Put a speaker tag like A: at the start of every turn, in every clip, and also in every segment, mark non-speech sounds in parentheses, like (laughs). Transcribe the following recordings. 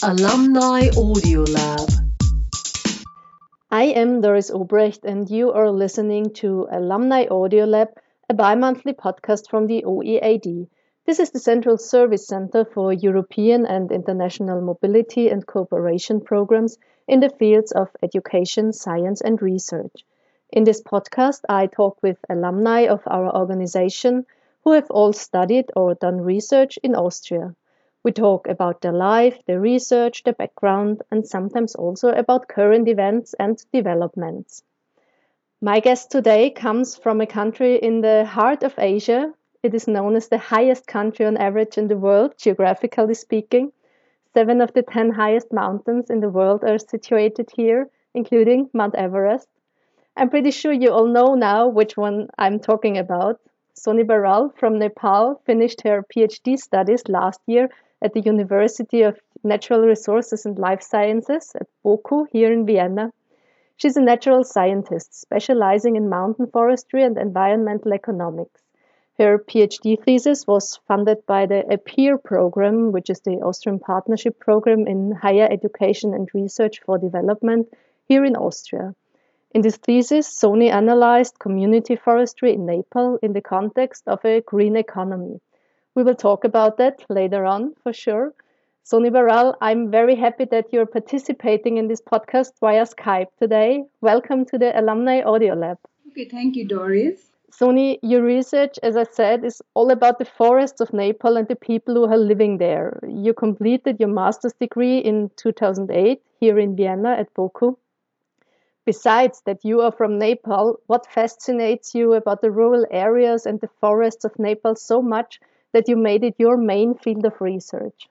A: Alumni Audio Lab.
B: I am Doris Obrecht, and you are listening to Alumni Audio Lab, a bi monthly podcast from the OEAD. This is the Central Service Center for European and International Mobility and Cooperation programs in the fields of education, science, and research. In this podcast, I talk with alumni of our organization who have all studied or done research in Austria. We talk about their life, their research, their background, and sometimes also about current events and developments. My guest today comes from a country in the heart of Asia. It is known as the highest country on average in the world, geographically speaking. Seven of the ten highest mountains in the world are situated here, including Mount Everest. I'm pretty sure you all know now which one I'm talking about. Sony Baral from Nepal finished her PhD studies last year at the University of Natural Resources and Life Sciences at BOKU here in Vienna. She's a natural scientist specializing in mountain forestry and environmental economics. Her PhD thesis was funded by the APPEAR program, which is the Austrian Partnership Program in Higher Education and Research for Development here in Austria. In this thesis, Sony analyzed community forestry in Nepal in the context of a green economy. We will talk about that later on for sure. Sony Baral, I'm very happy that you're participating in this podcast via Skype today. Welcome to the Alumni Audio Lab.
C: Okay, thank you, Doris.
B: Sony, your research, as I said, is all about the forests of Nepal and the people who are living there. You completed your master's degree in 2008 here in Vienna at BOKU. Besides that you are from Nepal, what fascinates you about the rural areas and the forests of Nepal so much that you made it your main field of research?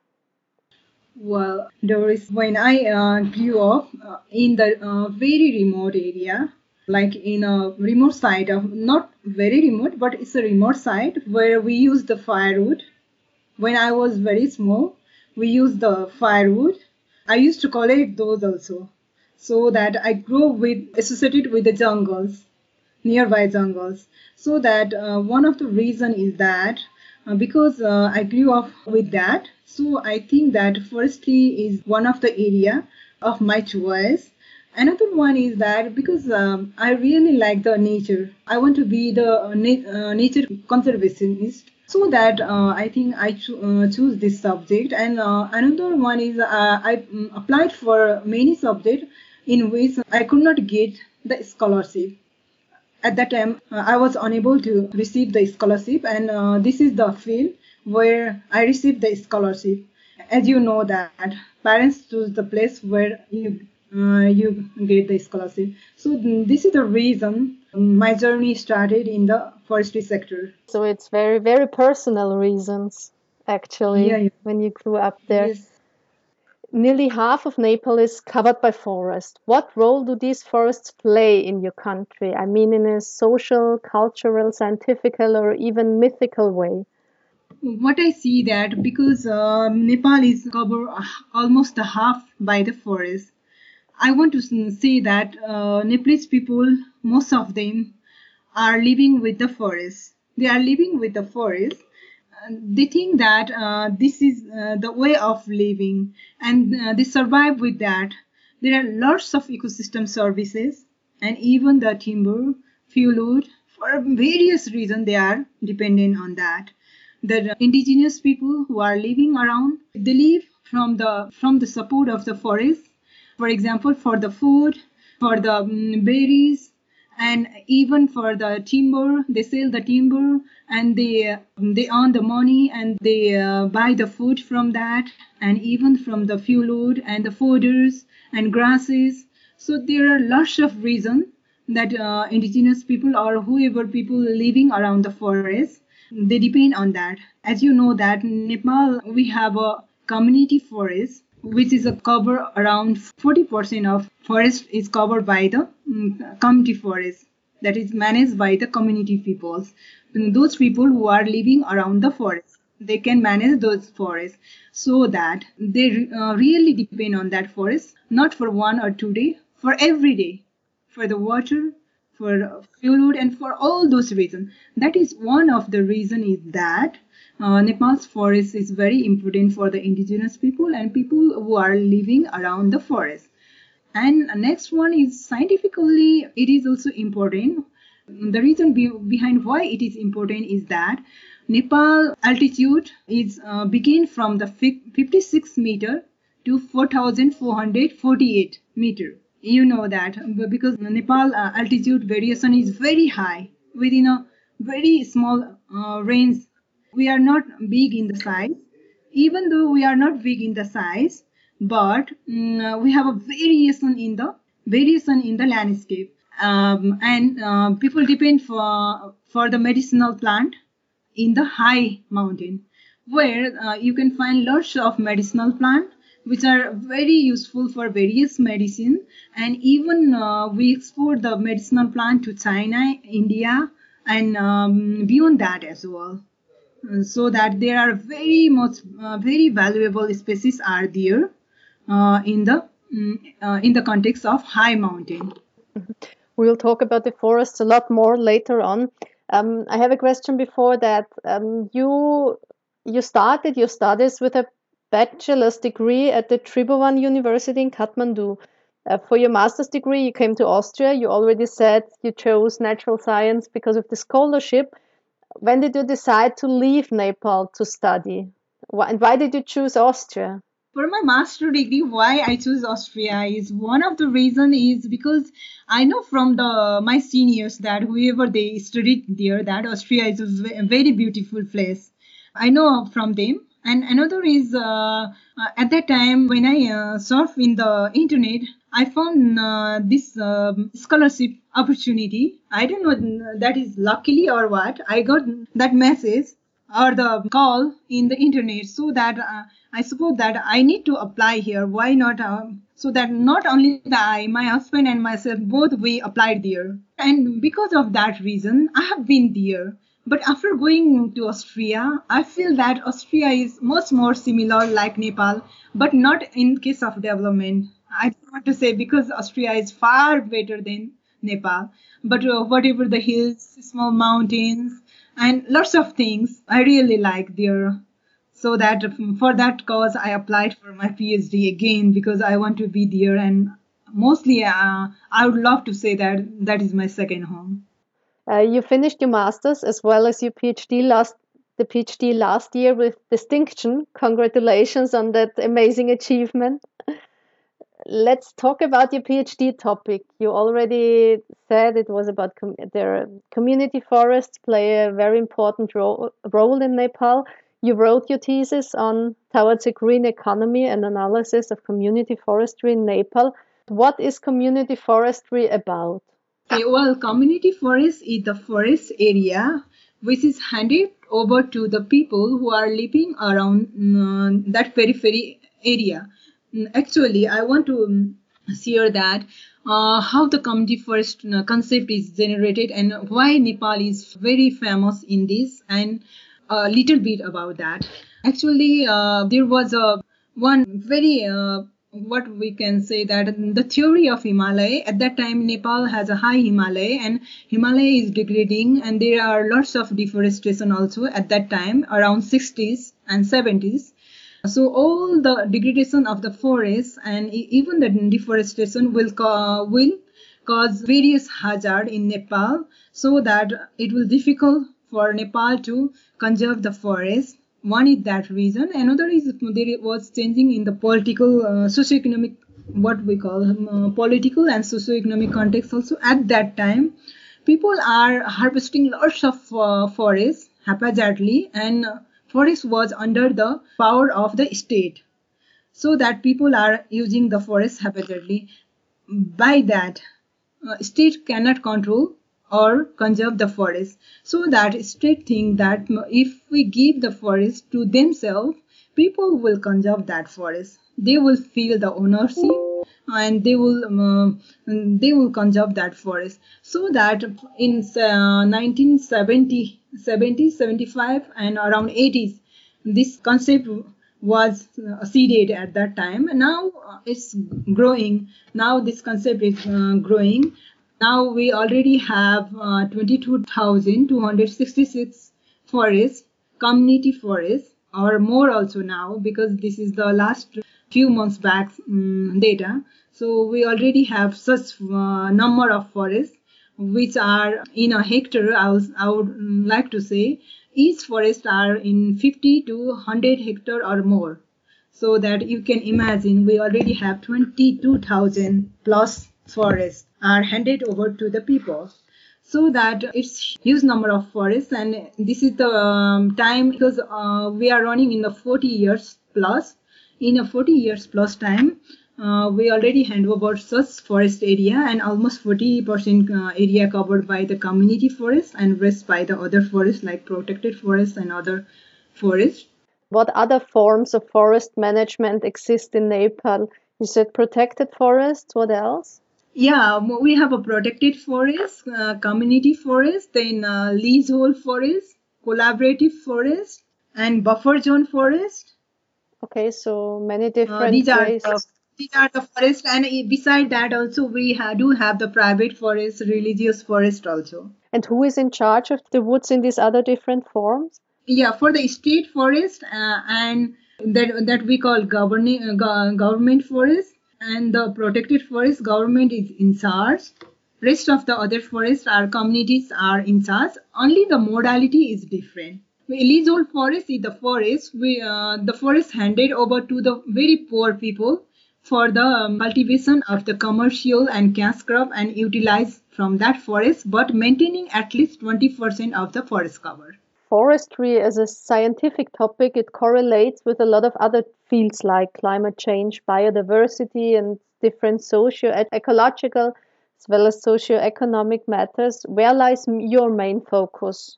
C: Well, Doris, when I uh, grew up uh, in the uh, very remote area, like in a remote site of not very remote, but it's a remote site where we use the firewood. When I was very small, we used the firewood. I used to collect those also, so that I grew with associated with the jungles, nearby jungles. So that uh, one of the reason is that because uh, I grew up with that. So I think that forestry is one of the area of my choice. Another one is that because um, I really like the nature, I want to be the uh, na- uh, nature conservationist. So that uh, I think I cho- uh, choose this subject. And another one is I um, applied for many subjects in which I could not get the scholarship at that time uh, i was unable to receive the scholarship and uh, this is the field where i received the scholarship as you know that parents choose the place where you uh, you get the scholarship so this is the reason my journey started in the forestry sector
B: so it's very very personal reasons actually yeah, yeah. when you grew up there yes. Nearly half of Nepal is covered by forest. What role do these forests play in your country? I mean, in a social, cultural, scientific, or even mythical way?
C: What I see that because uh, Nepal is covered almost half by the forest, I want to say that uh, Nepalese people, most of them, are living with the forest. They are living with the forest they think that uh, this is uh, the way of living and uh, they survive with that. There are lots of ecosystem services and even the timber, fuel wood, for various reasons they are dependent on that. The indigenous people who are living around, they live from the from the support of the forest. For example, for the food, for the um, berries, and even for the timber they sell the timber and they they earn the money and they uh, buy the food from that and even from the fuel wood and the fodders and grasses. So there are lots of reasons that uh, indigenous people or whoever people living around the forest they depend on that. As you know that nepal we have a community forest which is a cover around 40% of forest is covered by the um, community forest. That is managed by the community peoples. Those people who are living around the forest they can manage those forests so that they uh, really depend on that forest not for one or two day for every day for the water for fuel wood and for all those reasons. That is one of the reason is that uh, Nepal's forest is very important for the indigenous people and people who are living around the forest. And next one is scientifically, it is also important. The reason be- behind why it is important is that Nepal altitude is uh, begin from the 56 meter to 4,448 meter. You know that because Nepal uh, altitude variation is very high within a very small uh, range. We are not big in the size. Even though we are not big in the size, but um, we have a variation in the variation in the landscape. Um, and uh, people depend for for the medicinal plant in the high mountain where uh, you can find lots of medicinal plant which are very useful for various medicine. And even uh, we export the medicinal plant to china india and um, beyond that as well. So that there are very much uh, very valuable species are there. uh, in the mm, uh, in the context of high mountain.
B: We'll talk about the forests a lot more later on. Um, I have a question before that. Um, you you started your studies with a bachelor's degree at the Tribhuvan University in Kathmandu. Uh, for your master's degree, you came to Austria. You already said you chose natural science because of the scholarship. When did you decide to leave Nepal to study? Why, and why did you choose Austria?
C: For my master degree why i choose austria is one of the reason is because i know from the my seniors that whoever they studied there that austria is a very beautiful place. I know from them. And another is uh, uh, at that time when i uh, surf in the internet i found uh, this um, scholarship opportunity. I don't know that is luckily or what i got that message or the call in the internet so that uh, I suppose that I need to apply here. Why not? Uh, so that not only I, my husband and myself, both we applied there. And because of that reason, I have been there. But after going to Austria, I feel that Austria is much more similar like Nepal, but not in case of development. I don't want to say because Austria is far better than Nepal, but uh, whatever the hills, small mountains, and lots of things. I really like there so that for that cause i applied for my phd again because i want to be there. And mostly uh, i would love to say that that is my second home.
B: Uh, you finished your masters as well as your phd last the phd last year with distinction. Congratulations on that amazing achievement (laughs) let's talk about your phd topic you already said it was about com- their community forests play a very important ro- role in nepal you wrote your thesis on Towards a Green Economy and Analysis of Community Forestry in Nepal. What is community forestry about?
C: Okay, well, community forest is the forest area which is handed over to the people who are living around uh, that periphery area. Actually, I want to um, share that uh, how the community forest uh, concept is generated and why Nepal is very famous in this and a little bit about that. Actually, uh, there was a one very uh, what we can say that the theory of Himalaya at that time Nepal has a high Himalaya and Himalaya is degrading and there are lots of deforestation also at that time around 60s and 70s. So all the degradation of the forest and even the deforestation will ca- will cause various hazard in Nepal so that it will difficult for Nepal to conserve the forest. One is that reason. Another is there was changing in the political, uh, socio-economic, what we call uh, political and socio-economic context also at that time. People are harvesting lots of uh, forests haphazardly and forest was under the power of the state. So that people are using the forest haphazardly. By that, uh, state cannot control or conserve the forest so that state think that if we give the forest to themselves people will conserve that forest they will feel the ownership and they will uh, they will conserve that forest. So that in uh, 1970 70 75 and around 80s this concept was uh, seeded at that time. Now it's growing. Now this concept is uh, growing. Now we already have uh, 22,266 forests community forests or more also now because this is the last few months back um, data. So we already have such uh, number of forests which are in a hectare I, was, I would like to say each forest are in 50 to 100 hectare or more. So that you can imagine we already have 22,000 plus forests are handed over to the people. So that it's huge number of forests and this is the um, time because uh, we are running in the 40 years plus in a 40 years plus time uh, we already hand over such forest area and almost 40% uh, area covered by the community forest and rest by the other forests like protected forests and other forests.
B: What other forms of forest management exist in Nepal? You said protected forests. What else?
C: Yeah, we have a protected forest, uh, community forest, then uh, leasehold forest, collaborative forest, and buffer zone forest.
B: Okay, so many different uh,
C: these
B: ways.
C: Are, these are the forest, and beside that also we ha- do have the private forest, religious forest also.
B: And who is in charge of the woods in these other different forms?
C: Yeah, for the state forest uh, and that that we call governing uh, government forest and the protected forest government is in charge rest of the other forests our communities are in charge only the modality is different leasehold forest is the forest we uh, the forest handed over to the very poor people for the cultivation of the commercial and cash crop and utilize from that forest but maintaining at least 20% of the forest cover
B: forestry as a scientific topic, it correlates with a lot of other fields like climate change, biodiversity, and different socio ecological as well as socio-economic matters. Where lies your main focus?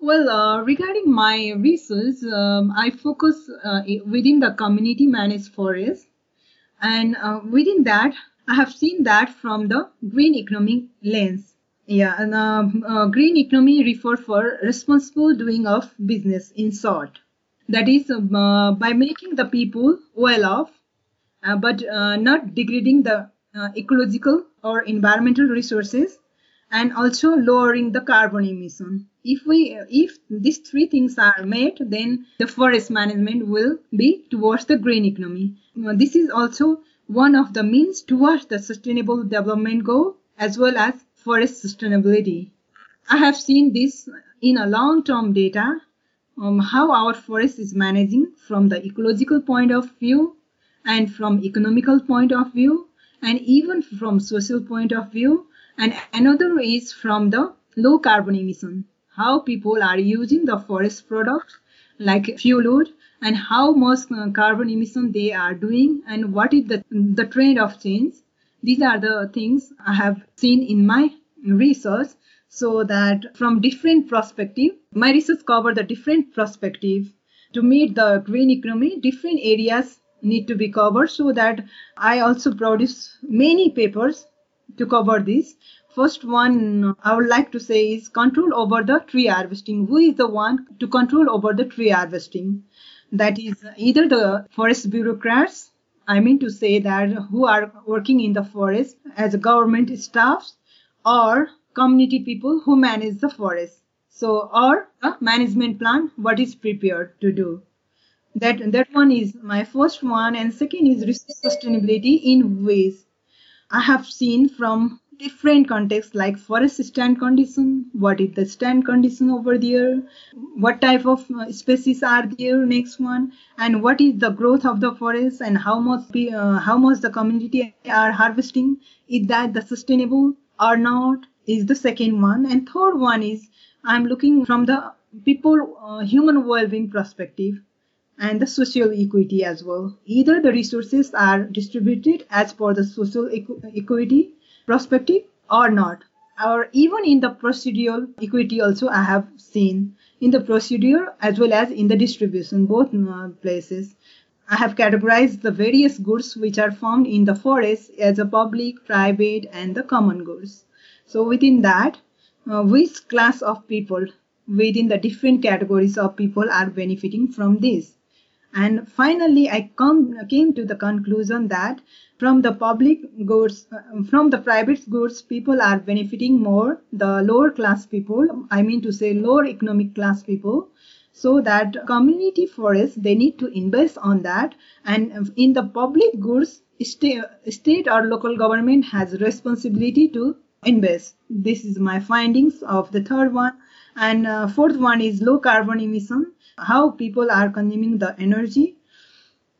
C: Well, uh, regarding my research, um, I focus uh, within the community managed forest, and uh, within that, I have seen that from the green economic lens. Yeah, and uh, uh, green economy refer for responsible doing of business in short. That is uh, by making the people well off, but not degrading the ecological or environmental resources, and also lowering the carbon emission. If we, if these three things are met, then the forest management will be towards the green economy. this is also one of the means towards the sustainable development goal as well as forest sustainability. I have seen this in a long-term data um, how our forest is managing from the ecological point of view and from economical point of view and even from social point of view and another is from the low carbon emission how people are using the forest products like fuel wood and how much uh, carbon emission they are doing and what is the, the trend of change. These are the things I have seen in my research so that from different perspective, my research cover the different perspective to meet the green economy, different areas need to be covered so that I also produce many papers to cover this. First one I would like to say is control over the tree harvesting. Who is the one to control over the tree harvesting? That is either the forest bureaucrats I mean to say that who are working in the forest as government staffs or community people who manage the forest. So, or a management plan, what is prepared to do. That, that one is my first one. And second is resource sustainability in ways I have seen from different contexts like forest stand condition what is the stand condition over there what type of uh, species are there next one and what is the growth of the forest and how much uh, how much the community are harvesting is that the sustainable or not is the second one. And third one is i'm looking from the people uh, human well-being perspective and the social equity as well. Either the resources are distributed as per the social equ- equity perspective or not. Or even in the procedural equity also i have seen. In the procedure as well as in the distribution both uh, places. I have categorized the various goods which are found in the forest as a public private and the common goods. So within that uh, which class of people within the different categories of people are benefiting from this and finally i come came to the conclusion that from the public goods uh, from the private goods people are benefiting more the lower class people i mean to say lower economic class people. So that community forests they need to invest on that. And in the public goods state, or local government has responsibility to invest. This is my findings of the third one. And uh, fourth one is low carbon emission how people are consuming the energy.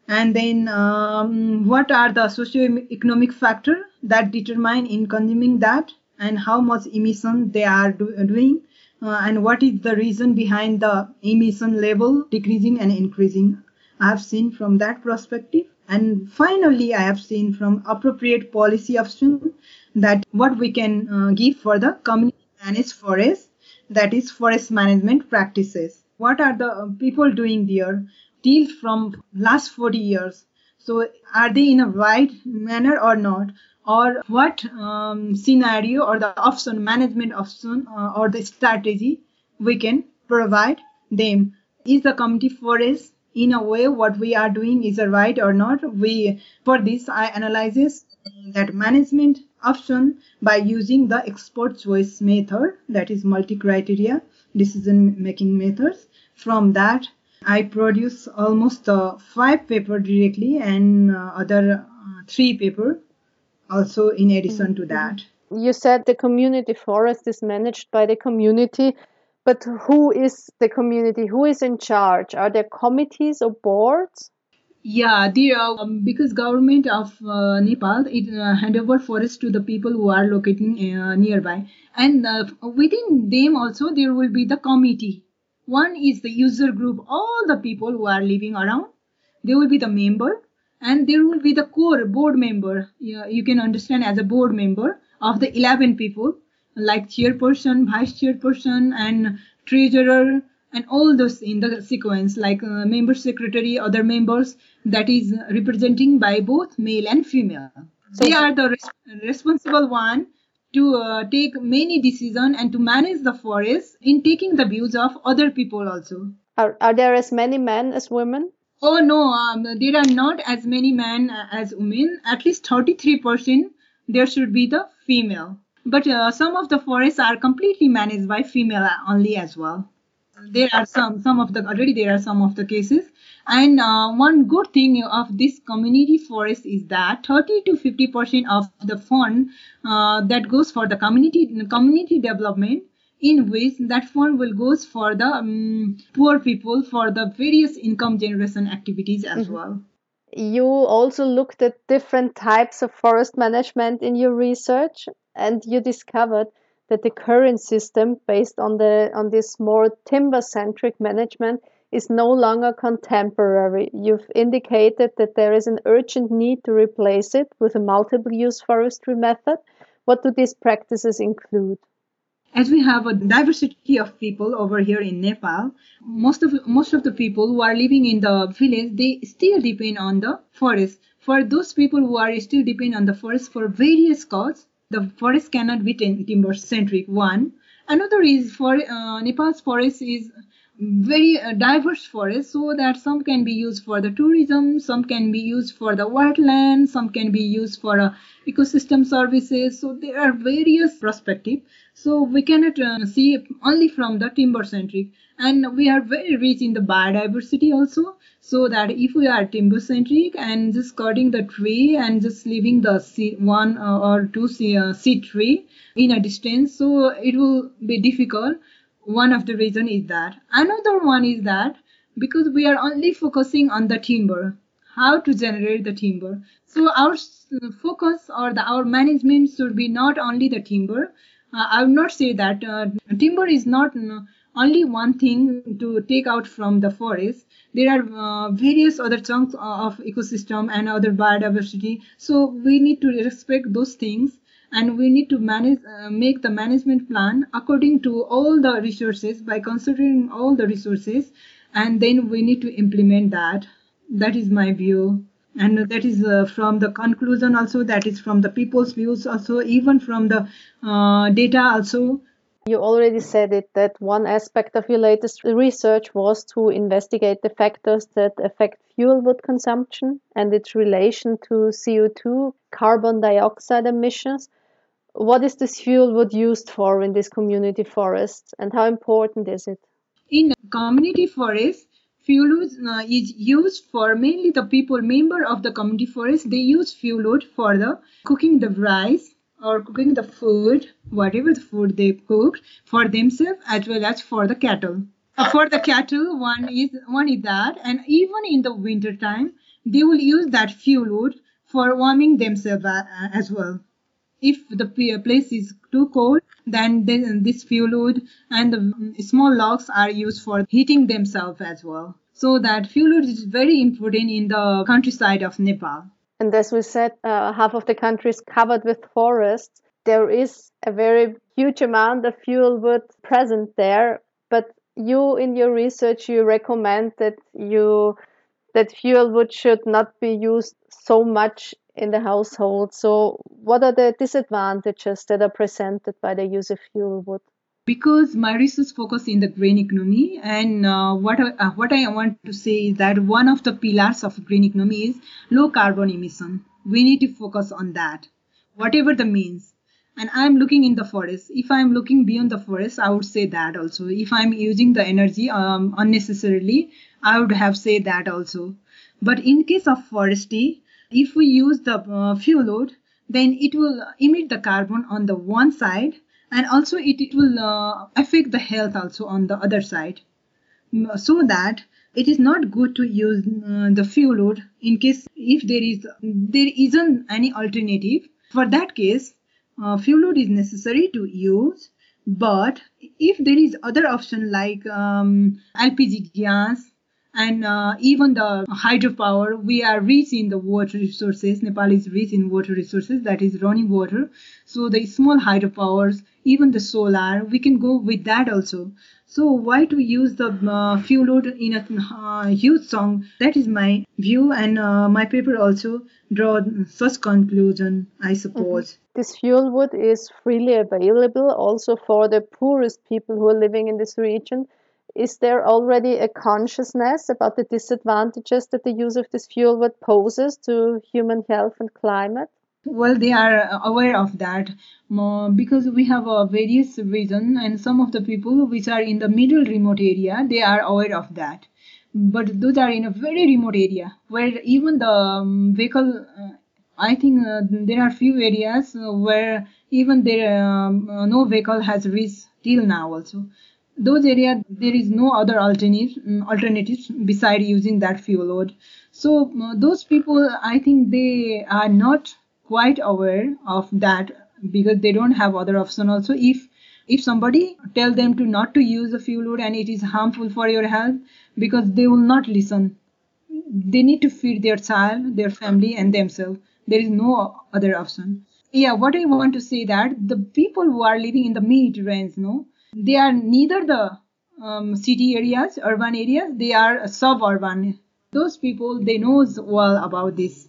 C: And then um, what are the socio-economic factor that determine in consuming that? And how much emission they are do- doing? Uh, and what is the reason behind the emission level decreasing and increasing? I have seen from that perspective. And finally i have seen from appropriate policy option that what we can uh, give for the community managed forest that is forest management practices what are the people doing there? Till from last 40 years. So are they in a right manner or not? Or what um, scenario or the option management option uh, or the strategy we can provide them? Is the community forest in a way what we are doing is a right or not? We for this i analyzes that management option by using the expert choice method that is multi criteria decision making methods from that i produce almost uh, five paper directly and uh, other uh, three paper also in addition to that
B: You said the community forest is managed by the community, but who is the community? Who is in charge? Are there committees or boards?
C: Yeah, the um, because government of uh, Nepal it uh, hand over forest to the people who are locating uh, nearby, and uh, within them also there will be the committee. One is the user group, all the people who are living around. There will be the member, and there will be the core board member. Yeah, you can understand as a board member of the 11 people, like chairperson, vice chairperson, and treasurer, and all those in the sequence, like uh, member secretary, other members that is representing by both male and female. they are the res- responsible one to uh, take many decision and to manage the forest in taking the views of other people also.
B: Are, are there as many men as women?
C: Oh no, um, there are not as many men uh, as women. At least 33% there should be the female. But uh, some of the forests are completely managed by female only as well. There are some, some of the already there are some of the cases. And uh, one good thing of this community forest is that 30 to 50 percent of the fund uh, that goes for the community community development in which that fund will goes for the um, poor people for the various income generation activities as well
B: You also looked at different types of forest management in your research, and you discovered that the current system, based on the on this more timber-centric management, is no longer contemporary. You've indicated that there is an urgent need to replace it with a multiple-use forestry method. What do these practices include?
C: as we have a diversity of people over here in Nepal, most of most of the people who are living in the village they still depend on the forest. For those people who are still depend on the forest for various causes, the forest cannot be timber centric. One, another is for uh, Nepal's forest is very uh, diverse forest so that some can be used for the tourism some can be used for the wetland some can be used for uh, ecosystem services. So there are various perspective. So we cannot uh, see only from the timber centric. And we are very rich in the biodiversity also. So that if we are timber centric and just cutting the tree and just leaving the one uh, or two uh, seed tree in a distance so it will be difficult one of the reason is that. Another one is that because we are only focusing on the timber how to generate the timber. So our focus or the our management should be not only the timber. Uh, i would not say that uh, timber is not only one thing to take out from the forest. There are uh, various other chunks of ecosystem and other biodiversity. So we need to respect those things and we need to manage uh, make the management plan according to all the resources by considering all the resources and then we need to implement that that is my view and that is uh, from the conclusion also that is from the people's views also even from the uh, data also
B: you already said it that one aspect of your latest research was to investigate the factors that affect fuel wood consumption and its relation to CO2, carbon dioxide emissions. What is this fuel used for in this community forest and how important is it?
C: In community forest, fuel uh, is used for mainly the people member of the community forest. They use fuel wood for the cooking the rice or cooking the food, whatever the food they cook for themselves as well as for the cattle. Uh, for the cattle, one is one is that, and even in the winter time, they will use that fuel wood for warming themselves uh, as well. If the place is too cold, then this, fuel wood and the small logs are used for heating themselves as well. So that fuel wood is very important in the countryside of Nepal.
B: And as we said, uh, half of the country is covered with forests. There is a very huge amount of fuel wood present there, but you in your research you recommend that you that fuel wood should not be used so much in the household. So what are the disadvantages that are presented by the use of fuel wood?
C: because my research focus in the green economy and uh, what I, uh, what I want to say is that one of the pillars of green economy is low carbon emission. We need to focus on that, whatever the means. And I'm looking in the forest. If I'm looking beyond the forest, I would say that also. If I'm using the energy um, unnecessarily, I would have said that also. But in case of forestry, if we use the uh, fuel load, then it will emit the carbon on the one side and also it, it will uh, affect the health also on the other side. Mm, so that it is not good to use uh, the fuel load in case if there is there isn't any alternative. For that case uh, fuel load is necessary to use but if there is other option like um, lpg gas and uh, even the hydropower we are rich in the water resources. Nepal is rich in water resources that is running water. So the small hydropowers even the solar we can go with that also. So why to use the uh, fuel wood in a uh, huge song? That is my view and uh, my paper also draw such conclusion i suppose.
B: This fuel wood is freely available also for the poorest people who are living in this region. Is there already a consciousness about the disadvantages that the use of this fuel wood poses to human health and climate?
C: well they are aware of that uh, because we have a various reason and some of the people which are in the middle remote area they are aware of that but those are in a very remote area where even the um, vehicle uh, i think uh, there are few areas uh, where even there um, uh, no vehicle has reached till now also those areas there is no other alternative mm, alternatives beside using that fuel wood so uh, those people i think they are not quite aware of that because they don't have other option also. If if somebody tell them to not to use the fuel wood and it is harmful for your health because they will not listen. They need to feed their child their family and themselves. There is no other option. Yeah what i want to say that the people who are living in the mid range no they are neither the um, city areas urban areas they are suburban. Those people they knows well about this.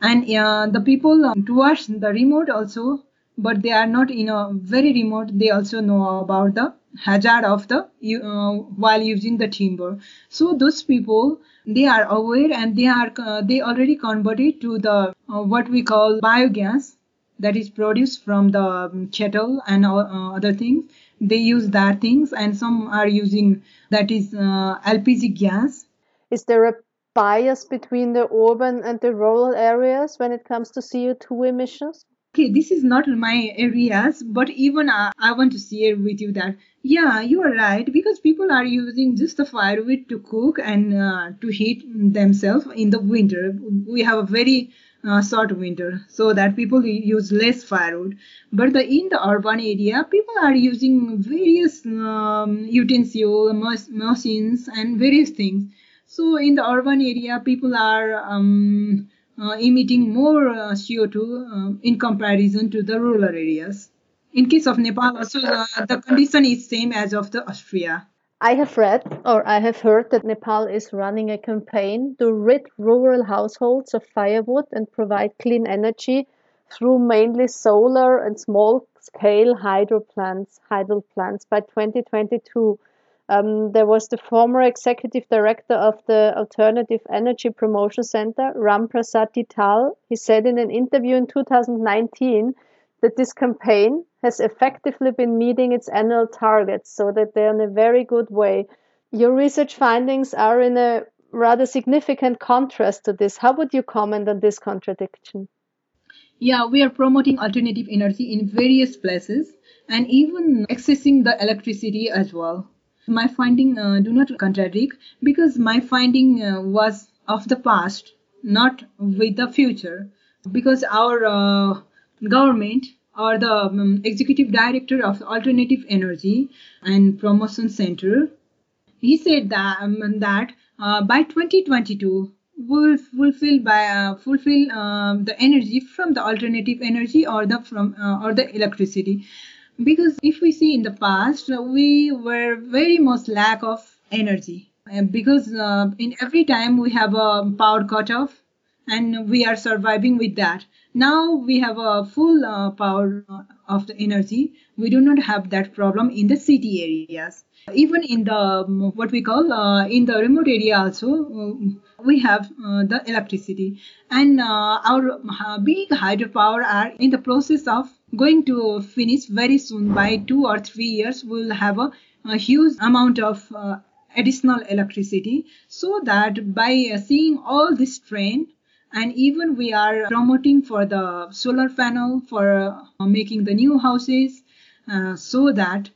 C: And uh, the people um, towards the remote also but they are not in a very remote they also know about the hazard of the uh, while using the timber. So those people they are aware and they are uh, they already converted to the uh, what we call biogas that is produced from the um, cattle and uh, other things they use that things and some are using that is uh, lpg gas
B: Is there a bias between the urban and the rural areas when it comes to CO2 emissions?
C: okay this is not my areas but even uh, i want to share with you that yeah you are right because people are using just the firewood to cook and uh, to heat themselves in the winter we have a very uh, short winter so that people use less firewood but the in the urban area people are using various um, utensils machines and various things so in the urban area people are um, uh, emitting more uh, CO2 uh, in comparison to the rural areas. In case of Nepal, also the condition is same as of the Austria.
B: I have read or I have heard that Nepal is running a campaign to rid rural households of firewood and provide clean energy through mainly solar and small scale hydro plants, hydro plants by 2022. Um, there was the former executive director of the Alternative Energy Promotion Center, Ram Prasad Dhital. He said in an interview in 2019 that this campaign has effectively been meeting its annual targets so that they're in a very good way. Your research findings are in a rather significant contrast to this. How would you comment on this contradiction?
C: Yeah, we are promoting alternative energy in various places and even accessing the electricity as well. My finding uh, do not contradict because my finding uh, was of the past, not with the future. Because our uh, government or the um, executive director of alternative energy and promotion center, he said that um, that uh, by 2022 we will fulfill by uh, fulfill um, the energy from the alternative energy or the from uh, or the electricity. Because if we see in the past we were very much lack of energy. Because uh, in every time we have a power cut off and we are surviving with that now we have a full uh, power of the energy. We do not have that problem in the city areas. Even in the um, what we call uh, in the remote area also uh, we have uh, the electricity. And uh, our big hydropower are in the process of going to finish very soon. By two or three years we'll have a, a huge amount of additional electricity. So that by seeing all this trend and even we are promoting for the solar panel for making the new houses so that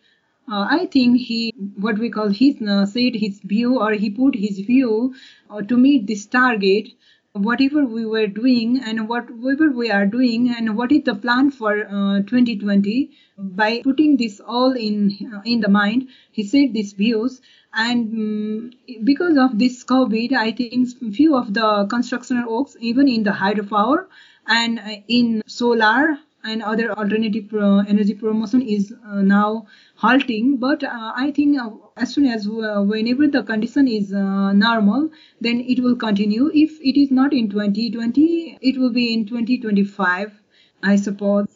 C: uh, I think he, what we call, he uh, said his view or he put his view uh, to meet this target. Whatever we were doing and whatever we are doing and what is the plan for 2020 uh, by putting this all in uh, in the mind, he said these views. And um, because of this COVID, I think few of the construction works, even in the hydropower and uh, in solar and other alternative energy promotion is now halting but uh, i think uh, as soon as uh, whenever the condition is uh, normal then it will continue if it is not in 2020 it will be in 2025 i suppose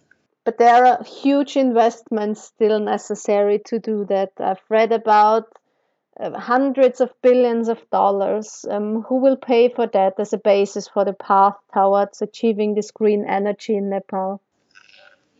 B: but there are huge investments still necessary to do that i've read about uh, hundreds of billions of dollars. Um, who will pay for that as a basis for the path towards achieving this green energy in Nepal?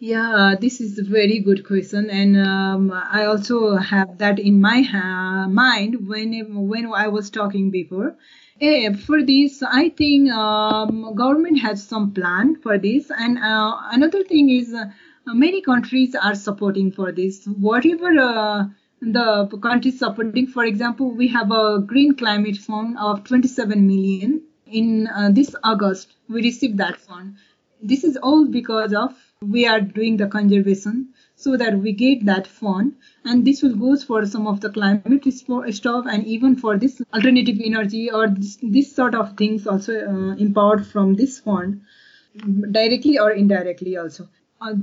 C: Yeah, this is a very good question, and um, I also have that in my uh, mind when when I was talking before. Uh, for this, I think um, government has some plan for this, and uh, another thing is uh, many countries are supporting for this. Whatever uh, the countries supporting, for example, we have a green climate fund of 27 million in uh, this August. We received that fund. This is all because of we are doing the conservation so that we get that fund. And this will goes for some of the climate stuff and even for this alternative energy or this, this sort of things also uh, empowered from this fund directly or indirectly also.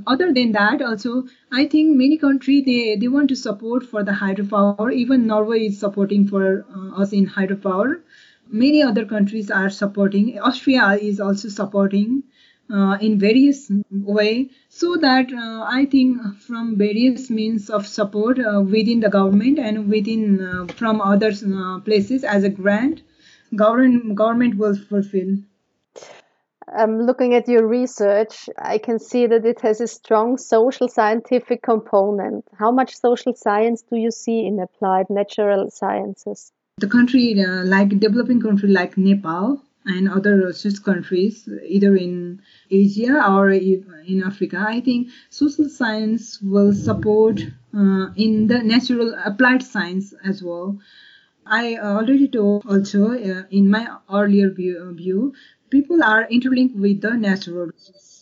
C: Other than that also i think many countries they, they want to support for the hydropower. Even norway is supporting for uh, us in hydropower. Many other countries are supporting. Austria is also supporting uh, in various way so that uh, i think from various means of support uh, within the government and within uh, from other uh, places as a grant government government will fulfill
B: um, looking at your research, I can see that it has a strong social scientific component. How much social science do you see in applied natural sciences?
C: The country, uh, like developing country like Nepal, and other such countries, either in Asia or in Africa, I think social science will support uh, in the natural applied science as well. I already told also uh, in my earlier view, view, people are interlinked with the natural resources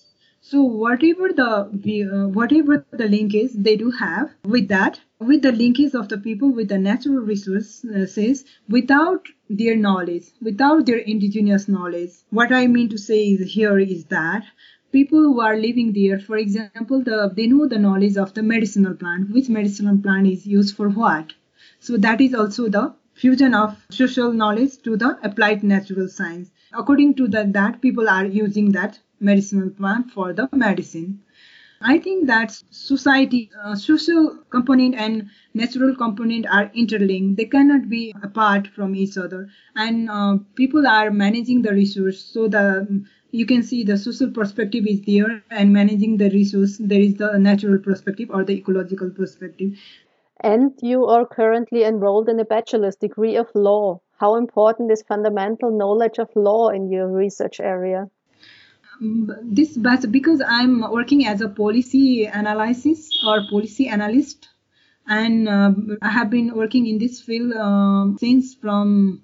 C: so whatever the uh, whatever the link is, they do have with that, with the linkage of the people with the natural resources, without their knowledge, without their indigenous knowledge. What I mean to say is here is that people who are living there, for example, the, they know the knowledge of the medicinal plant, which medicinal plant is used for what. So that is also the fusion of social knowledge to the applied natural science. According to the, that, people are using that medicinal plant for the medicine. I think that society, uh, social component and natural component are interlinked. They cannot be apart from each other. And uh, people are managing the resource. So the you can see the social perspective is there, and managing the resource there is the natural perspective or the ecological perspective.
B: And you are currently enrolled in a bachelor's degree of law. How important is fundamental knowledge of law in your research area?
C: This but because i'm working as a policy analysis or policy analyst and uh, i have been working in this field uh, since from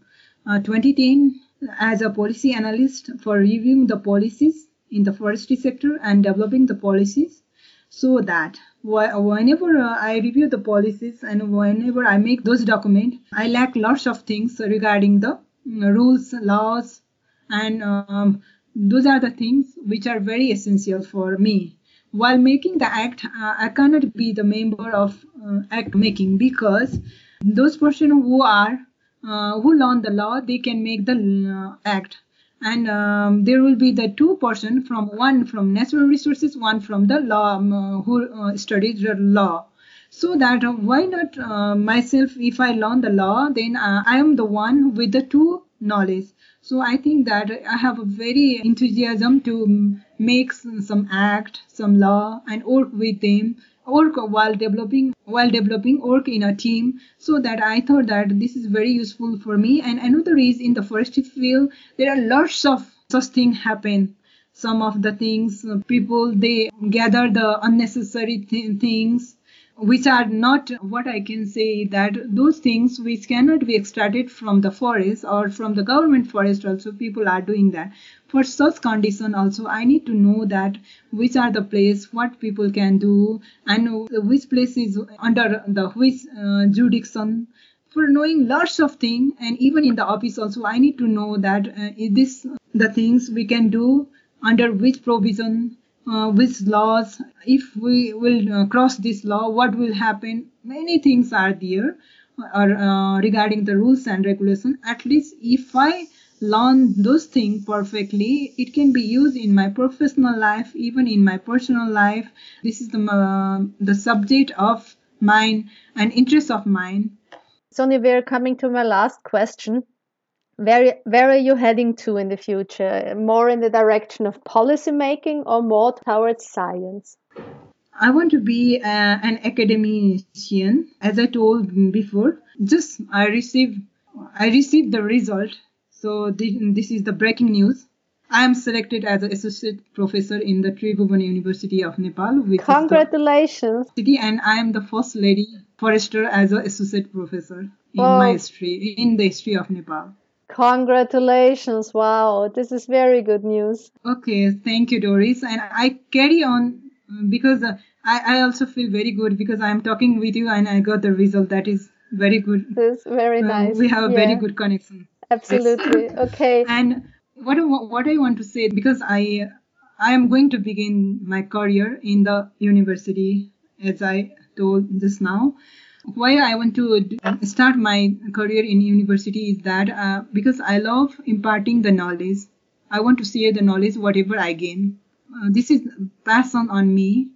C: uh, 2010 as a policy analyst for reviewing the policies in the forestry sector and developing the policies. So that whenever uh, i review the policies and whenever i make those documents i lack lots of things regarding the mm, rules laws and um, those are the things which are very essential for me. While making the act, uh, I cannot be the member of uh, act making because those person who are uh, who learn the law, they can make the uh, act. And um, there will be the two person from one from natural resources, one from the law um, who uh, studies the law so that uh, why not myself if i learn the law then i am the one with the two knowledge so I think that I have a very enthusiasm to make some act, some law, and work with them, work while developing while developing work in a team. So that I thought that this is very useful for me. And another is in the forestry field, there are lots of such things happen some of the things uh, people they gather the unnecessary th- things which are not what I can say that those things which cannot be extracted from the forest or from the government forest also people are doing that. For such condition also I need to know that which are the place what people can do and which place is under the which uh, jurisdiction for knowing lots of things and even in the office also i need to know that uh, is this the things we can do under which provision uh, with laws. If we will uh, cross this law what will happen? Many things are there or uh, regarding the rules and regulation. At least if i learn those things perfectly it can be used in my professional life even in my personal life. This is the uh, the subject of mine and interest of mine.
B: Sonia, we're coming to my last question where where are you heading to in the future? More in the direction of policy making or more towards science?
C: I want to be uh, an academician, as I told before. Just I received I received the result. So this, this is the breaking news. I am selected as an associate professor in the Tribhuvan University of Nepal.
B: Which Congratulations!
C: city, and I am the first lady forester as an associate professor in oh. my history, in the history of Nepal.
B: Congratulations. Wow, this is very good news.
C: Okay, thank you, Doris. And I carry on because uh, I, I also feel very good because I'm talking with you and I got the result. That is very good.
B: This is very uh, nice.
C: we have a yeah. very good connection.
B: Absolutely. (laughs) okay.
C: And what what I want to say because I I am going to begin my career in the university as I told just now why I want to start my career in university is that uh, because I love imparting the knowledge. I want to share the knowledge whatever I gain. Uh, this is passion on on me.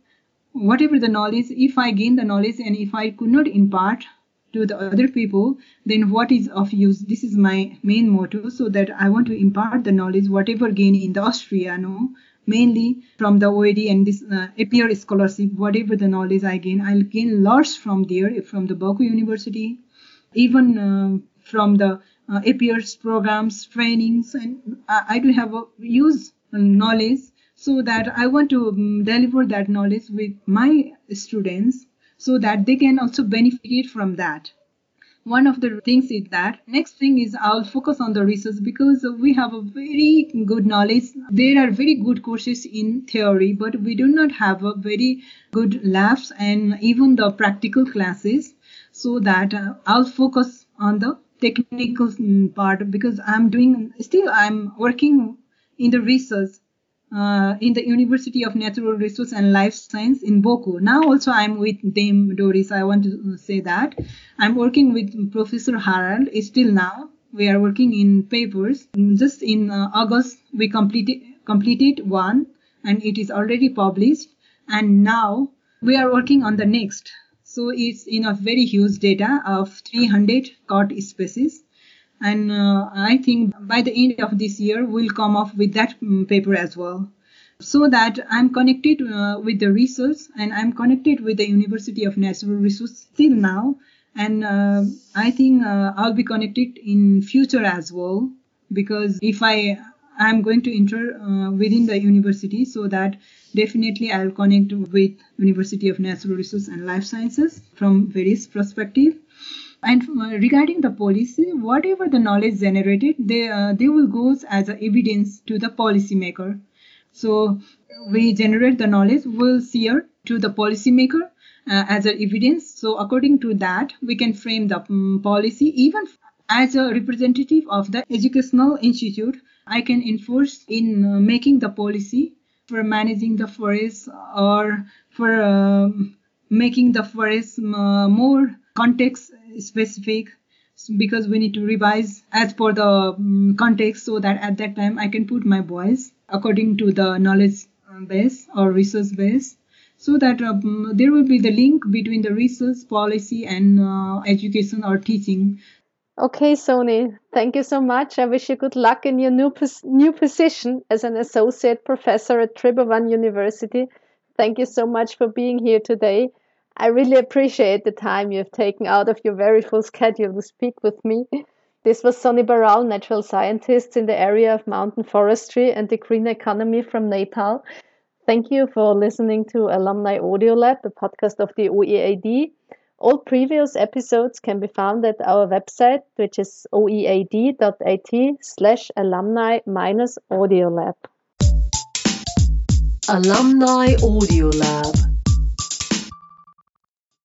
C: Whatever the knowledge, if I gain the knowledge and if I could not impart to the other people, then what is of use? This is my main motto. So that I want to impart the knowledge, whatever gain in the Austria, no, mainly from the OeAD and this uh, APPEAR scholarship, whatever the knowledge I gain, I'll gain lots from there, from the Boku University, even uh, from the uh, APPEAR's programs, trainings, and I, I do have a use knowledge so that I want to um, deliver that knowledge with my students so that they can also benefit from that one of the things is that next thing is I'll focus on the research because we have a very good knowledge. There are very good courses in theory, but we do not have a very good labs and even the practical classes. So that uh, I'll focus on the technical part because I'm doing still I'm working in the research uh, in the University of Natural Resource and Life Science in Boku. Now also I'm with them, Doris. I want to say that I'm working with Professor Harald. Still now we are working in papers. Just in uh, August we completed completed one, and it is already published. and now we are working on the next. So it's in a very huge data of 300 caught species. And uh, I think by the end of this year, we'll come up with that um, paper as well. So that I'm connected uh, with the research and I'm connected with the University of Natural Resources still now. And uh, I think uh, I'll be connected in future as well because if I I'm going to enter uh, within the university so that definitely I'll connect with University of Natural Resources and Life Sciences from various perspective. And uh, regarding the policy, whatever the knowledge generated, they uh, they will go as evidence to the policymaker. So we generate the knowledge, we'll share to the policymaker uh, as an evidence. So according to that, we can frame the um, policy even as a representative of the educational institute I can enforce in uh, making the policy for managing the forest or for um, making the forest uh, more context specific because we need to revise as per the um, context so that at that time I can put my voice according to the knowledge uh, base or resource base so that um, there will be the link between the research policy and uh, education or teaching
B: Okay, Sony, thank you so much. I wish you good luck in your new pos- new position as an associate professor at Tribhuvan University. Thank you so much for being here today. I really appreciate the time you have taken out of your very full schedule to speak with me. This was Sony Baral, natural scientist in the area of mountain forestry and the green economy from Nepal. Thank you for listening to Alumni Audio Lab, a podcast of the OEAD. All previous episodes can be found at our website, which is oead.at slash alumni minus audio lab.
A: Alumni Audio Lab.